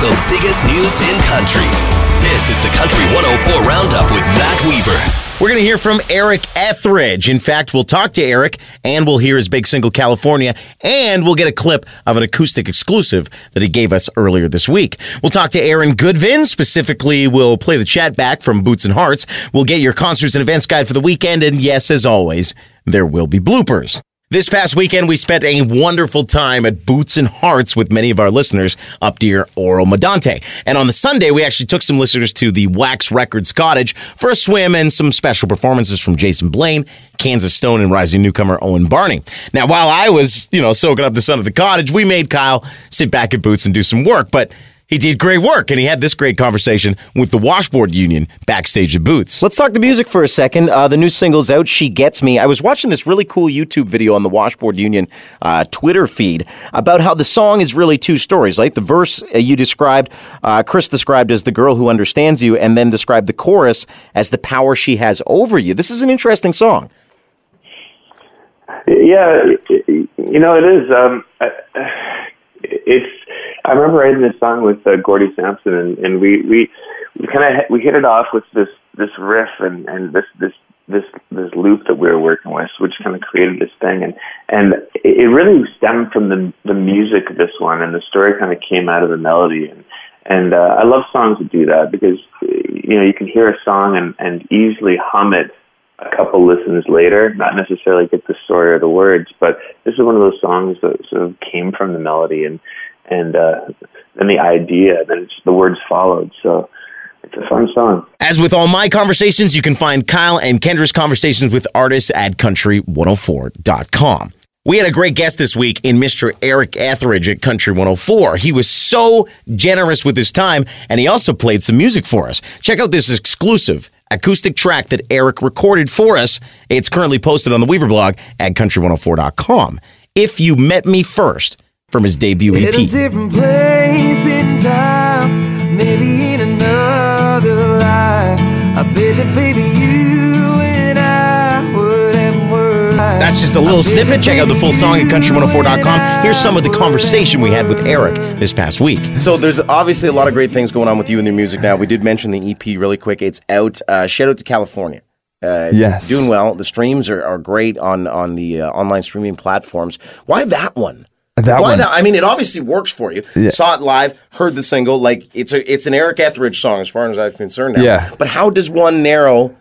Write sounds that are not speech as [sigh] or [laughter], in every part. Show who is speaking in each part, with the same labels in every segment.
Speaker 1: The biggest news in country. This is the Country 104 Roundup with Matt Weaver.
Speaker 2: We're going to hear from Eric Ethridge. In fact, we'll talk to Eric and we'll hear his big single, California, and we'll get a clip of an acoustic exclusive that he gave us earlier this week. We'll talk to Aaron Goodvin. Specifically, we'll play the chat back from Boots and Hearts. We'll get your concerts and events guide for the weekend. And yes, as always, there will be bloopers. This past weekend, we spent a wonderful time at Boots and Hearts with many of our listeners up near Oro Medonte. And on the Sunday, we actually took some listeners to the Wax Records Cottage for a swim and some special performances from Jason Blaine, Kansas Stone, and rising newcomer Owen Barney. Now, while I was, you know, soaking up the sun at the cottage, we made Kyle sit back at Boots and do some work. But he did great work, and he had this great conversation with the Washboard Union backstage at Boots. Let's talk the music for a second. Uh, the new single's out, She Gets Me. I was watching this really cool YouTube video on the Washboard Union uh, Twitter feed about how the song is really two stories. Like the verse uh, you described, uh, Chris described as the girl who understands you, and then described the chorus as the power she has over you. This is an interesting song.
Speaker 3: Yeah, you know, it is. Um, it's I remember writing this song with uh, Gordie Sampson, and, and we we we kind of we hit it off with this this riff and and this this this this loop that we were working with, which kind of created this thing, and and it really stemmed from the the music of this one, and the story kind of came out of the melody, and and uh, I love songs that do that because you know you can hear a song and and easily hum it a couple listens later, not necessarily get the story or the words, but this is one of those songs that sort of came from the melody. And and uh, then the idea, then the words followed. So it's a fun song.
Speaker 2: As with all my conversations, you can find Kyle and Kendra's conversations with artists at country104.com. We had a great guest this week in Mr. Eric Ethridge at Country 104. He was so generous with his time, and he also played some music for us. Check out this exclusive acoustic track that Eric recorded for us. It's currently posted on the Weaver blog at country104.com. If you met me first, from his debut EP.
Speaker 4: In a different place in time, maybe in another life. I bet that baby you and I would have words.
Speaker 2: That's just a little snippet. Check out the full song at country104.com. Here's some of the conversation we had with Eric this past week. So there's obviously a lot of great things going on with you and your music now. We did mention the EP really quick. It's out. Uh, shout out to California. Uh,
Speaker 5: Yes.
Speaker 2: doing well. The streams are, are great on on the uh, online streaming platforms. Why that one?
Speaker 5: That
Speaker 2: Why
Speaker 5: one.
Speaker 2: not? I mean, it obviously works for you.
Speaker 5: Yeah.
Speaker 2: Saw it live, heard the single. Like it's a it's an Eric Ethridge song, as far as I'm concerned. Now.
Speaker 5: Yeah.
Speaker 2: But how does one narrow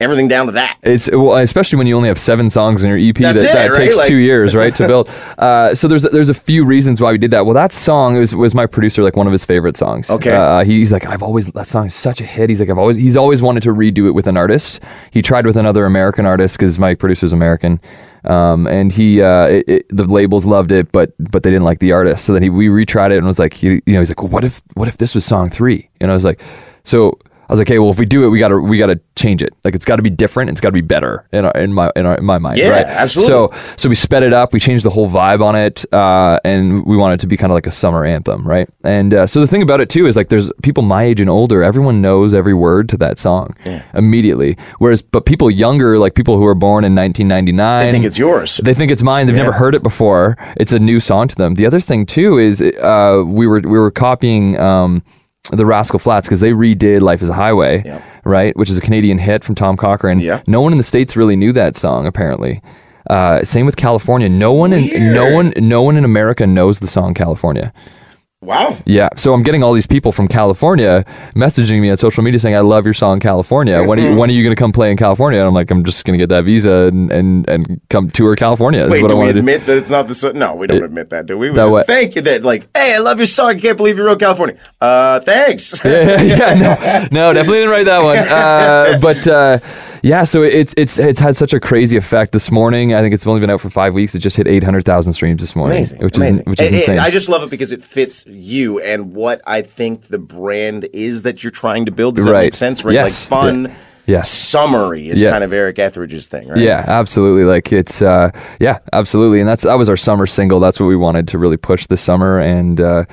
Speaker 2: everything down to that?
Speaker 5: It's well, especially when you only have seven songs in your EP.
Speaker 2: That's
Speaker 5: that
Speaker 2: it,
Speaker 5: that
Speaker 2: right?
Speaker 5: takes
Speaker 2: Like-
Speaker 5: two years, right, to [laughs] build. Uh, so there's there's a few reasons why we did that. Well, that song was was my producer like one of his favorite songs.
Speaker 2: Okay.
Speaker 5: Uh, he's like I've always that song is such a hit. He's like I've always he's always wanted to redo it with an artist. He tried with another American artist because my producer's American. Um, and he, uh, it, it, the labels loved it, but but they didn't like the artist. So then he, we retried it and was like, he, you know, he's like, well, what if what if this was song three? And I was like, so I was like, hey, well, if we do it, we gotta we gotta change it. Like it's got to be different. It's got to be better in our, in my in, our, in my mind.
Speaker 2: Yeah,
Speaker 5: right?
Speaker 2: absolutely.
Speaker 5: So so we sped it up. We changed the whole vibe on it, uh, and we want it to be kind of like a summer anthem, right? And uh, so the thing about it too is like there's people my age and older. Everyone knows every word to that song immediately. Whereas, but people younger, like people who were born in 1999,
Speaker 2: they think it's yours.
Speaker 5: they think it's mine. They've never heard it before. It's a new song to them. The other thing too is uh, we were we were copying um, the Rascal Flatts because they redid "Life Is a Highway,"
Speaker 2: Yep.
Speaker 5: right, which is a Canadian hit from Tom Cochrane.
Speaker 2: Yeah.
Speaker 5: No one in the states really knew that song apparently. Uh, same with California. No one in no one no one in America knows the song California.
Speaker 2: Wow.
Speaker 5: Yeah, so I'm getting all these people from California messaging me on social media saying, "I love your song, California. When are you, when are you going to come play in California?" And I'm like, "I'm just going to get that visa and and, and come tour California."
Speaker 2: Wait,
Speaker 5: what
Speaker 2: do
Speaker 5: I
Speaker 2: we
Speaker 5: to do.
Speaker 2: admit that it's not the song? No, we don't admit that, do we? we
Speaker 5: that what?
Speaker 2: Thank you. That like, hey, I love your song. I can't believe you wrote California. Uh, thanks. [laughs]
Speaker 5: yeah, yeah, no, no, definitely didn't write that one. [laughs] Uh, but uh, yeah, so it's it's it's had such a crazy effect. This morning, I think it's only been out for five weeks. It just hit eight hundred thousand streams this morning,
Speaker 2: Amazing,
Speaker 5: which
Speaker 2: amazing.
Speaker 5: is which is insane.
Speaker 2: I just love it because it fits you and what I think the brand is that you're trying to build. Does that
Speaker 5: Right.
Speaker 2: make sense? Right?
Speaker 5: Yes.
Speaker 2: Like fun,
Speaker 5: Yeah. Yes.
Speaker 2: summery is
Speaker 5: Yeah.
Speaker 2: kind of Eric Ethridge's thing, right?
Speaker 5: Yeah, absolutely. Like it's uh yeah, absolutely. And that's that was our summer single. That's what we wanted to really push this summer and uh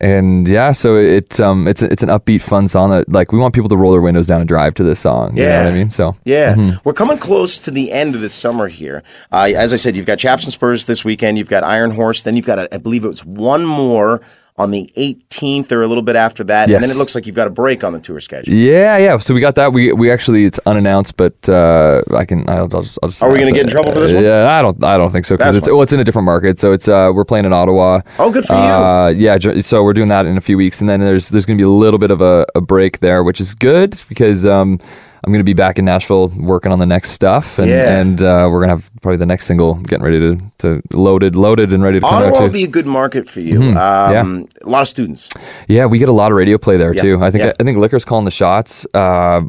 Speaker 5: and yeah, so it um it's it's an upbeat fun song that like we want people to roll their windows down and drive to this song. You know
Speaker 2: Yeah.
Speaker 5: what I mean? So
Speaker 2: Yeah,
Speaker 5: Mm-hmm.
Speaker 2: we're coming close to the end of the summer here. Uh, as I said, you've got Chaps and Spurs this weekend. You've got Iron Horse. Then you've got, a, I believe it was one more on the 18th or a little bit after that.
Speaker 5: Yes.
Speaker 2: And then it looks like you've got a break on the tour schedule.
Speaker 5: Yeah, yeah. So we got that. We we actually it's unannounced, but uh, I can. I'll, I'll just. I'll just
Speaker 2: Are we gonna get in trouble for this one?
Speaker 5: Yeah, I don't. I don't think so because it's well, it's in a different market. So it's uh, we're playing in Ottawa.
Speaker 2: Oh, good for you.
Speaker 5: Uh, yeah. So we're doing that in a few weeks, and then there's there's gonna be a little bit of a, a break there, which is good because um. I'm gonna be back in Nashville working on the next stuff, and,
Speaker 2: Yeah.
Speaker 5: and uh, we're gonna have probably the next single getting ready to, to loaded, loaded, and ready to come
Speaker 2: Ottawa
Speaker 5: out
Speaker 2: will
Speaker 5: too.
Speaker 2: be a good market for you.
Speaker 5: Mm-hmm.
Speaker 2: Um, A lot of students.
Speaker 5: Yeah, we get a lot of radio play there
Speaker 2: Yeah,
Speaker 5: too. I think
Speaker 2: yeah.
Speaker 5: I think Liquor's calling the shots. Uh,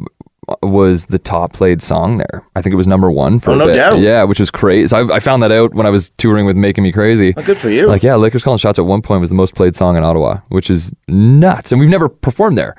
Speaker 5: was the top played song there. I think it was number one for
Speaker 2: Oh,
Speaker 5: a
Speaker 2: no
Speaker 5: bit.
Speaker 2: doubt.
Speaker 5: Yeah, which is crazy. I, I found that out when I was touring with Making Me Crazy.
Speaker 2: Oh, good for you.
Speaker 5: Like, yeah, Liquor's calling shots at one point was the most played song in Ottawa, which is nuts. And we've never performed there.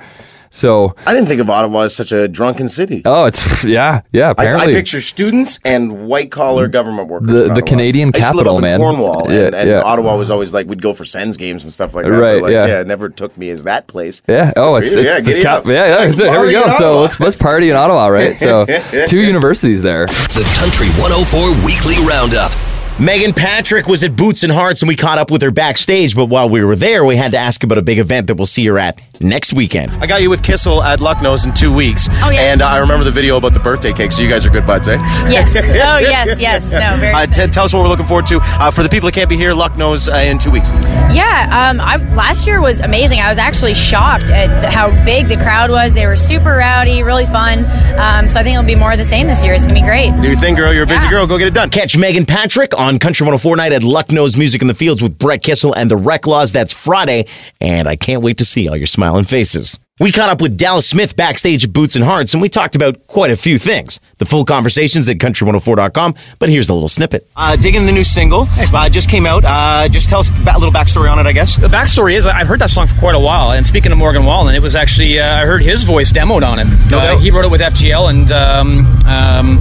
Speaker 5: So,
Speaker 2: I didn't think of Ottawa as such a drunken city.
Speaker 5: oh, it's [laughs] yeah, yeah.
Speaker 2: I,
Speaker 5: Apparently,
Speaker 2: I picture students and white collar government workers.
Speaker 5: The- the
Speaker 2: Ottawa.
Speaker 5: Canadian
Speaker 2: I used to live
Speaker 5: capital,
Speaker 2: up in
Speaker 5: man.
Speaker 2: Cornwall, and,
Speaker 5: Yeah,
Speaker 2: and
Speaker 5: yeah.
Speaker 2: Ottawa was always like we'd go for Sens games and stuff like that.
Speaker 5: Right,
Speaker 2: like,
Speaker 5: yeah.
Speaker 2: it never took me as that place.
Speaker 5: Yeah. Oh, it's, it's,
Speaker 2: Yeah,
Speaker 5: it's
Speaker 2: giddy
Speaker 5: cap-
Speaker 2: up.
Speaker 5: yeah, yeah.
Speaker 2: Let's [laughs]
Speaker 5: There we go. So let's let's party in Ottawa, right? So [laughs] two universities there.
Speaker 1: The Country 104 Weekly Roundup.
Speaker 2: Meghan Patrick was at Boots and Hearts, and we caught up with her backstage. But while we were there, we had to ask about a big event that we'll see her at next weekend.
Speaker 6: I got you with Kissel at Lucknow's in two weeks.
Speaker 7: Oh, yeah.
Speaker 6: And uh, I remember the video about the birthday cake, so you guys are good buds, eh?
Speaker 7: Yes. [laughs] Oh, yes, yes. No, very.
Speaker 6: Uh, t- tell us what we're looking forward to. Uh, for the people that can't be here, Lucknow's uh, in two weeks.
Speaker 7: yeah. Um. I last year was amazing. I was actually shocked at how big the crowd was. They were super rowdy, really fun. Um. So I think it'll be more of the same this year. It's gonna be great.
Speaker 6: Do your thing, girl. You're a busy
Speaker 7: Yeah.
Speaker 6: girl. Go get it done.
Speaker 2: Catch Meghan Patrick on Country 104 night at Lucknow's Music in the Fields with Brett Kissel and the Reklaws. That's Friday, and I can't wait to see all your smiling faces. We caught up with Dallas Smith backstage at Boots and Hearts, and we talked about quite a few things. The full conversations at country104.com, but here's a little snippet.
Speaker 6: Uh, digging the new single. Uh, just came out. Uh, just tell us a little backstory on it, I guess.
Speaker 8: The backstory is I've heard that song for quite a while. And speaking of Morgan Wallen, it was actually uh, I heard his voice demoed on it.
Speaker 6: No
Speaker 8: uh,
Speaker 6: doubt.
Speaker 8: he wrote it with FGL, and um, um,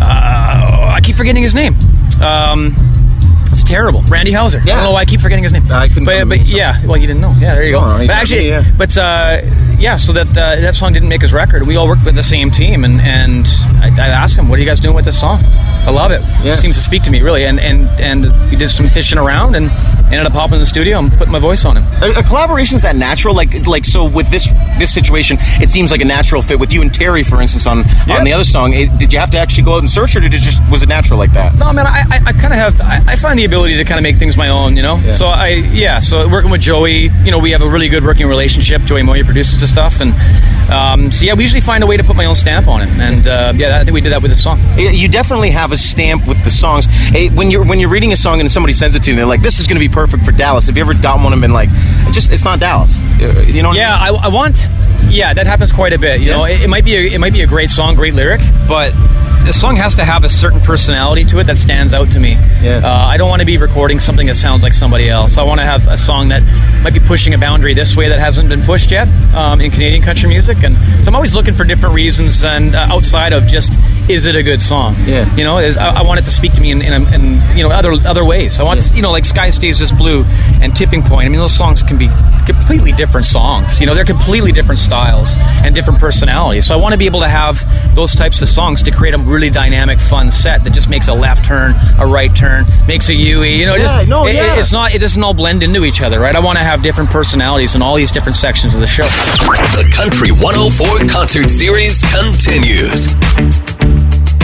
Speaker 8: uh, I keep forgetting his name. Um, it's terrible. Randy Houser. I
Speaker 6: Yeah.
Speaker 8: don't know why I keep forgetting his name.
Speaker 6: I couldn't
Speaker 8: But, but yeah, well, you didn't know. Yeah, there you go.
Speaker 6: No,
Speaker 8: but actually,
Speaker 6: me, yeah.
Speaker 8: but uh, yeah, so that uh, that song didn't make his record. We all worked with the same team, and and I, I asked him, "What are you guys doing with this song?" I love it.
Speaker 6: Yeah.
Speaker 8: It seems to speak to me really, and and and we did some fishing around, and ended up hopping in the studio and putting my voice on it.
Speaker 6: A, collaboration is that natural? Like, like so with this this situation, it seems like a natural fit with you and Terry, for instance, on
Speaker 8: Yeah.
Speaker 6: on the other song. It, did you have to actually go out and search, or did it just was it natural like that?
Speaker 8: No, man, I, I, I kind of have, I, I find the ability to kind of make things my own, you know? So I, yeah, so working with Joey, you know, we have a really good working relationship. Joey Moi produces the stuff. And um, so, yeah, we usually find a way to put my own stamp on it. And uh, yeah, I think we did that with the song.
Speaker 6: Yeah, You definitely have a stamp with the songs. When you're when you're reading a song and somebody sends it to you, they're like, "This is going to be perfect for Dallas." Have you ever gotten one and been like, "It just it's not Dallas"? You know? What
Speaker 8: Yeah,
Speaker 6: I mean?
Speaker 8: I, I want. Yeah, that happens quite a bit. You know, it, it might be a, it might be a great song, great lyric, but the song has to have a certain personality to it that stands out to me.
Speaker 6: Yeah.
Speaker 8: Uh, I don't want to be recording something that sounds like somebody else. I want to have a song that might be pushing a boundary this way that hasn't been pushed yet um, in Canadian country music, and so I'm always looking for different reasons and uh, outside of just is it a good song?
Speaker 6: Yeah.
Speaker 8: You know, is, I, I want it to speak to me in, in, in you know other other ways. I want you know like Sky Stays This Blue and Tipping Point. I mean, those songs can be completely different songs. You know, they're completely different styles and different personalities. So I want to be able to have those types of songs to create a really dynamic, fun set that just makes a left turn, a right turn, makes a UE. You know,
Speaker 6: Yeah,
Speaker 8: just,
Speaker 6: no,
Speaker 8: it-
Speaker 6: yeah.
Speaker 8: it's not. It doesn't all blend into each other, right? I want to have different personalities in all these different sections of the show.
Speaker 1: The Country 104 concert series continues.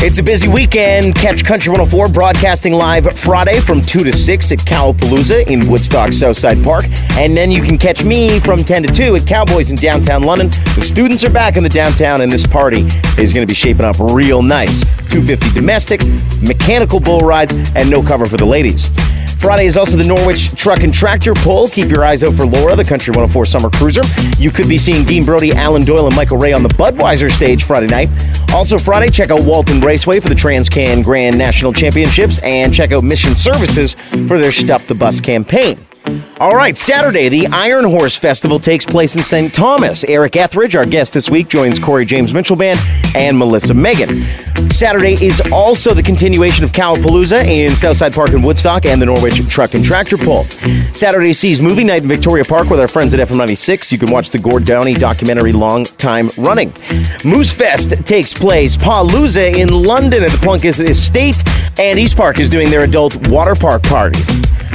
Speaker 2: It's a busy weekend. Catch Country 104 broadcasting live Friday from 2 to 6 at Cowpalooza in Woodstock Southside Park. And then you can catch me from 10 to 2 at Cowboys in downtown London. The students are back in the downtown, and this party is going to be shaping up real nice. 250 domestics, mechanical bull rides, and no cover for the ladies. Friday is also the Norwich Truck and Tractor Pull. Keep your eyes out for Laura, the Country 104 Summer Cruiser. You could be seeing Dean Brody, Alan Doyle, and Michael Ray on the Budweiser stage Friday night. Also Friday, check out Walton Raceway for the Transcan Grand National Championships and check out Mission Services for their Stuff the Bus campaign. All right, Saturday, the Iron Horse Festival takes place in St. Thomas. Eric Ethridge, our guest this week, joins Corey James Mitchell Band and Melissa Megan. Saturday is also the continuation of Cowapalooza in Southside Park in Woodstock and the Norwich Truck and Tractor Pull. Saturday sees movie night in Victoria Park with our friends at FM96. You can watch the Gord Downie documentary Long Time Running. Moose Fest takes place Palooza in London at the Plunkett Estate, and East Park is doing their adult water park party.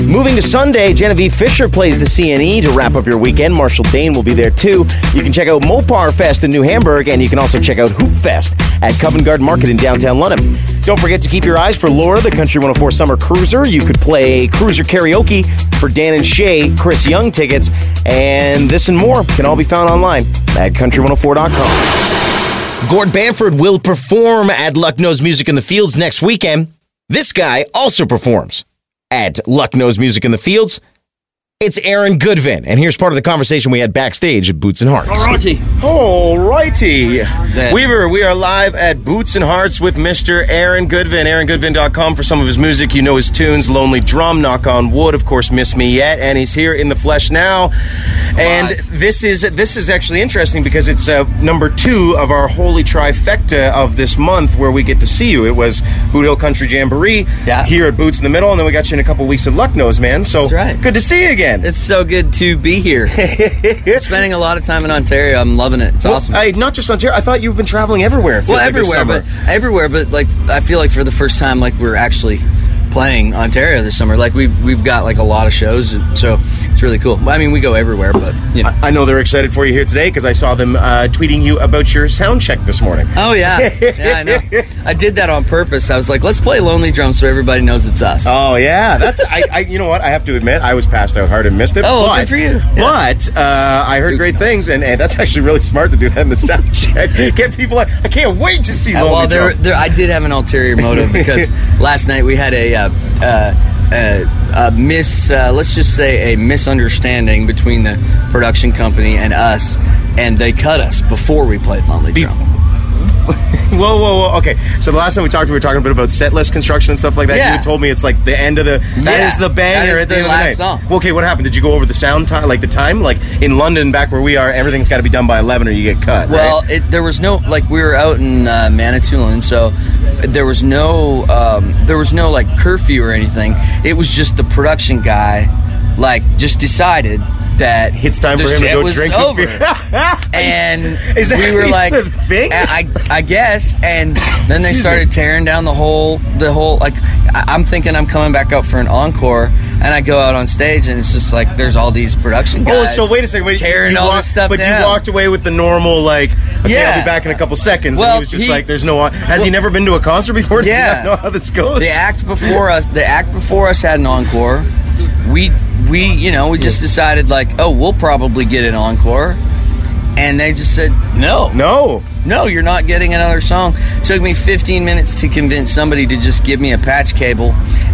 Speaker 2: Moving to Sunday, Genevieve Fisher plays the CNE to wrap up your weekend. Marshall Dane will be there too. You can check out Mopar Fest in New Hamburg, and you can also check out Hoop Fest at Covent Garden Market in downtown London. Don't forget to keep your eyes for Laura, the Country 104 Summer Cruiser. You could play Cruiser Karaoke for Dan and Shay, Chris Young tickets, and this and more can all be found online at country104.com. Gord Bamford will perform at Lucknow's Music in the Fields next weekend. This guy also performs at Lucknow's Music in the Fields. It's Aaron Goodvin, and here's part of the conversation we had backstage at Boots and Hearts.
Speaker 6: Alrighty. Weaver, we are live at Boots and Hearts with Mr. Aaron Goodvin. AaronGoodvin.com for some of his music. You know his tunes, Lonely Drum, Knock on Wood, of course, Miss Me Yet, and he's here in the flesh now. And this is this is actually interesting because it's uh, number two of our holy trifecta of this month where we get to see you. It was Boot Hill Country Jamboree
Speaker 9: Yeah.
Speaker 6: here at Boots in the Middle, and then we got you in a couple weeks at Lucknow's, man. So
Speaker 9: That's right.
Speaker 6: good to see you again.
Speaker 9: It's so good to be here. [laughs] Spending a lot of time in Ontario. I'm loving it. It's
Speaker 6: Well,
Speaker 9: awesome.
Speaker 6: I, not just Ontario. I thought you've been traveling everywhere.
Speaker 9: well,
Speaker 6: like
Speaker 9: everywhere, but everywhere, but like I feel like for the first time, like we're actually playing Ontario this summer. Like we we've got like a lot of shows, so it's really cool. I mean, we go everywhere, but you know.
Speaker 6: I know they're excited for you here today because I saw them uh, tweeting you about your sound check this morning.
Speaker 9: Oh yeah, [laughs] yeah, I know. I did that on purpose. I was like, let's play Lonely Drums so everybody knows it's us.
Speaker 6: Oh yeah, that's I, I. You know what? I have to admit, I was passed out hard and missed it.
Speaker 9: Oh,
Speaker 6: but,
Speaker 9: good for you. Yeah.
Speaker 6: But uh, I heard great things, and, and that's actually really smart to do that in the sound [laughs] check. Get people like, I can't wait to see.
Speaker 9: Uh,
Speaker 6: Lonely
Speaker 9: well, there, there, I did have an ulterior motive because [laughs] last night we had a, uh, uh, a miss, uh, let's just say a misunderstanding between the production company and us, and they cut us before we played Lonely Drum. [laughs]
Speaker 6: Whoa, whoa, whoa. Okay, so the last time we talked, we were talking a bit about set list construction and stuff like that.
Speaker 9: Yeah.
Speaker 6: You told me it's like the end of the. That
Speaker 9: Yeah,
Speaker 6: is the banger
Speaker 9: is
Speaker 6: at the,
Speaker 9: the
Speaker 6: end
Speaker 9: last
Speaker 6: of the night.
Speaker 9: song.
Speaker 6: Well, okay, what happened? Did you go over the sound time, like the time, like in London, back where we are? Everything's got to be done by eleven, or you get cut.
Speaker 9: Well,
Speaker 6: right?
Speaker 9: it, there was no like we were out in uh, Manitoulin, so there was no um, there was no like curfew or anything. It was just the production guy, like just decided that
Speaker 6: It's time for him to go
Speaker 9: was
Speaker 6: drink.
Speaker 9: over. [laughs] and
Speaker 6: Is that
Speaker 9: we were like,
Speaker 6: thing?
Speaker 9: I, I guess, and then they started tearing down the whole the whole like. I, I'm thinking I'm coming back up for an encore, and I go out on stage, and it's just like there's all these production oh, guys.
Speaker 6: Oh, so wait a second. Wait,
Speaker 9: tearing
Speaker 6: you
Speaker 9: all
Speaker 6: walked-
Speaker 9: this stuff
Speaker 6: But
Speaker 9: down.
Speaker 6: you walked away with the normal, like, okay,
Speaker 9: Yeah.
Speaker 6: I'll be back in a couple seconds. and
Speaker 9: Well,
Speaker 6: he was just
Speaker 9: he-
Speaker 6: like, there's no. Has he never been to a concert before? [laughs] Does he
Speaker 9: Yeah.
Speaker 6: not know how this goes?
Speaker 9: the act before us the act before us had an encore we we you know we just decided like oh we'll probably get an encore. And they just said no.
Speaker 6: No.
Speaker 9: no you're not getting another song. Took me 15 minutes to convince somebody to just give me a patch cable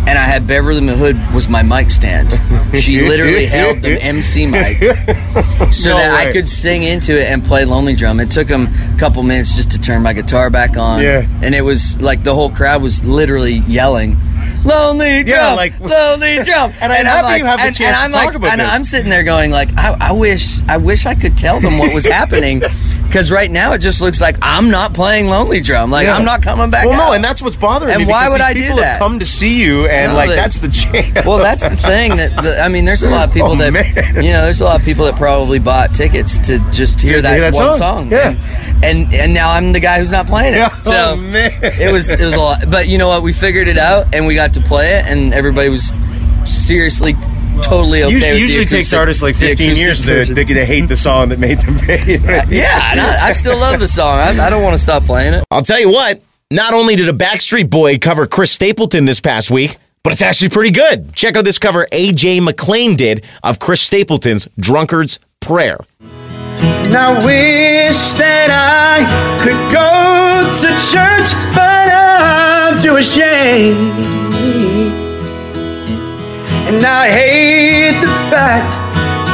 Speaker 9: and i had beverly hood was my mic stand. She [laughs] literally held the mc mic [laughs] so
Speaker 6: No
Speaker 9: that
Speaker 6: way.
Speaker 9: i could sing into it and play lonely drum. It took them a couple minutes just to turn my guitar back on.
Speaker 6: Yeah.
Speaker 9: and it was like the whole crowd was literally yelling lonely drum
Speaker 6: Yeah, like- [laughs]
Speaker 9: lonely drum
Speaker 6: And I'm happy you have the
Speaker 9: and,
Speaker 6: chance
Speaker 9: and
Speaker 6: to
Speaker 9: I'm
Speaker 6: talk
Speaker 9: like,
Speaker 6: about
Speaker 9: and
Speaker 6: this.
Speaker 9: i'm sitting there going like i, I wish i wish i could tell them what was [laughs] happening because right now it just looks like i'm not playing lonely drum like
Speaker 6: Yeah.
Speaker 9: i'm not coming back
Speaker 6: Well, no, and that's what's bothering
Speaker 9: And
Speaker 6: me.
Speaker 9: why would I do
Speaker 6: people
Speaker 9: that?
Speaker 6: have come to see you, and
Speaker 9: No,
Speaker 6: like that's the jam.
Speaker 9: well, that's the thing that the, I mean. There's a lot of people [laughs]
Speaker 6: Oh,
Speaker 9: that
Speaker 6: man.
Speaker 9: you know. There's a lot of people that probably bought tickets to just hear
Speaker 6: To- to
Speaker 9: that,
Speaker 6: hear that
Speaker 9: one
Speaker 6: song.
Speaker 9: song.
Speaker 6: Yeah.
Speaker 9: and, and and now I'm the guy who's not playing it.
Speaker 6: Yeah.
Speaker 9: So
Speaker 6: Oh, man.
Speaker 9: it was it was a lot. But you know what? We figured it out, and we got to play it, and everybody was seriously totally okay.
Speaker 6: usually
Speaker 9: with the
Speaker 6: usually takes artists like 15 years to, to, to hate the song that made them [laughs] pay.
Speaker 9: Yeah, I, I still love the song. I, I don't want to stop playing it.
Speaker 2: I'll tell you what, not only did a Backstreet Boy cover Chris Stapleton this past week, but it's actually pretty good. Check out this cover AJ McLean did of Chris Stapleton's Drunkard's Prayer.
Speaker 4: And I wish that I could go to church, but I'm too ashamed. And I hate the fact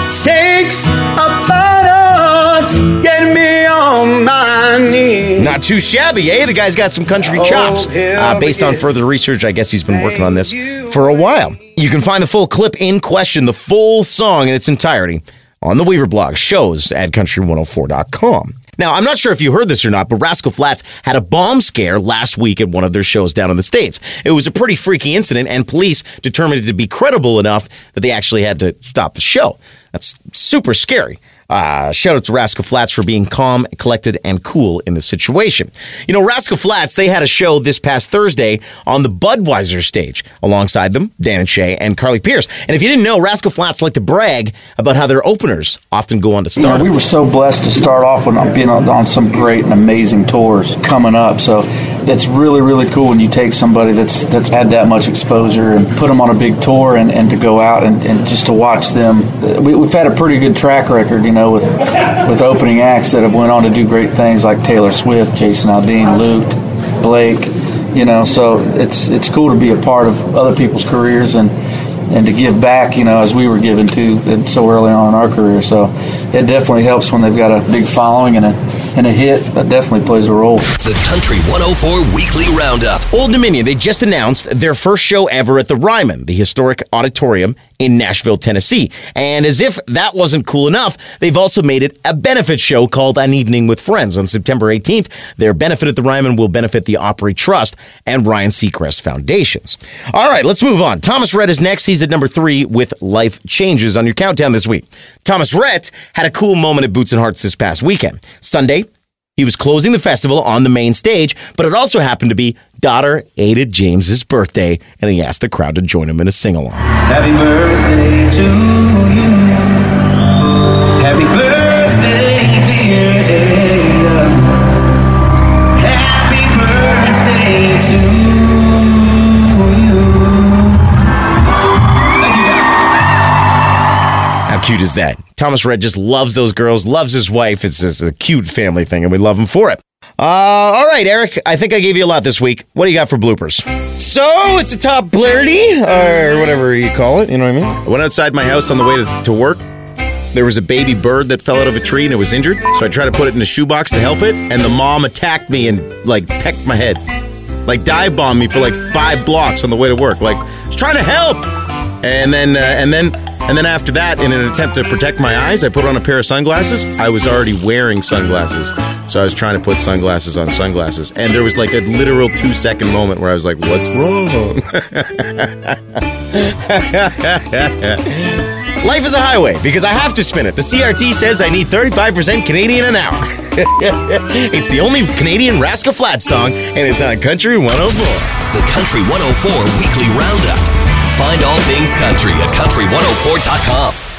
Speaker 4: it takes a bottle to get me on my knees.
Speaker 2: Not too shabby, eh? The guy's got some country
Speaker 4: Oh,
Speaker 2: chops. Uh, based on further research, I guess he's been working on this for a while. You can find the full clip in question, the full song in its entirety, on the Weaver blog, shows at country104.com. Now, I'm not sure if you heard this or not, but Rascal Flatts had a bomb scare last week at one of their shows down in the States. It was a pretty freaky incident, and police determined it to be credible enough that they actually had to stop the show. That's super scary. Uh, shout out to Rascal Flatts for being calm, collected, and cool in the situation. You know, Rascal Flatts, they had a show this past Thursday on the Budweiser stage. Alongside them, Dan and Shay and Carly Pearce. And if you didn't know, Rascal Flatts like to brag about how their openers often go on to
Speaker 10: You know,
Speaker 2: start.
Speaker 10: we were so blessed to start off with being on, on some great and amazing tours coming up. So it's really, really cool when you take somebody that's that's had that much exposure and put them on a big tour and, and to go out and, and just to watch them. We, we've had a pretty good track record, you know, with with opening acts that have went on to do great things like Taylor Swift, Jason Aldean, Luke, Blake. You know, so it's it's cool to be a part of other people's careers and and to give back, you know, as we were given to so early on in our career. So it definitely helps when they've got a big following and a and a hit. That definitely plays a role.
Speaker 1: The Country 104 Weekly Roundup.
Speaker 2: Old Dominion, they just announced their first show ever at the Ryman, the historic auditorium in Nashville, Tennessee. And as if that wasn't cool enough, they've also made it a benefit show called An Evening with Friends on September 18th. Their benefit at the Ryman will benefit the Opry Trust and Ryan Seacrest Foundations. All right, let's move on. Thomas Rhett is next. He's at number three with Life Changes on your countdown this week. Thomas Rhett had a cool moment at Boots and Hearts this past weekend. Sunday, he was closing the festival on the main stage, but it also happened to be daughter Ada James's birthday, and he asked the crowd to join him in a sing along.
Speaker 4: Happy birthday to you. Happy birthday, dear Ada. Happy birthday to you. Thank you.
Speaker 2: How cute is that? Thomas Rhett just loves those girls, loves his wife. It's just a cute family thing, and we love him for it. Uh, all right, Eric, I think I gave you a lot this week. What do you got for bloopers?
Speaker 6: So it's a top blurty, or whatever you call it. You know what I mean? I went outside my house on the way to, to work. There was a baby bird that fell out of a tree and it was injured. So I tried to put it in a shoebox to help it, and the mom attacked me and like pecked my head, like dive bombed me for like five blocks on the way to work. Like I was trying to help, and then uh, and then and then after that, in an attempt to protect my eyes, I put on a pair of sunglasses. I was already wearing sunglasses, so I was trying to put sunglasses on sunglasses, and there was like a literal two second moment where I was like, "What's wrong?" [laughs]
Speaker 2: Life is a highway because I have to spin it. The CRT says I need 35% Canadian an hour. [laughs] it's the only Canadian Rascal Flat song, and it's on Country 104.
Speaker 1: The Country 104 Weekly Roundup. Find all things country at country104.com.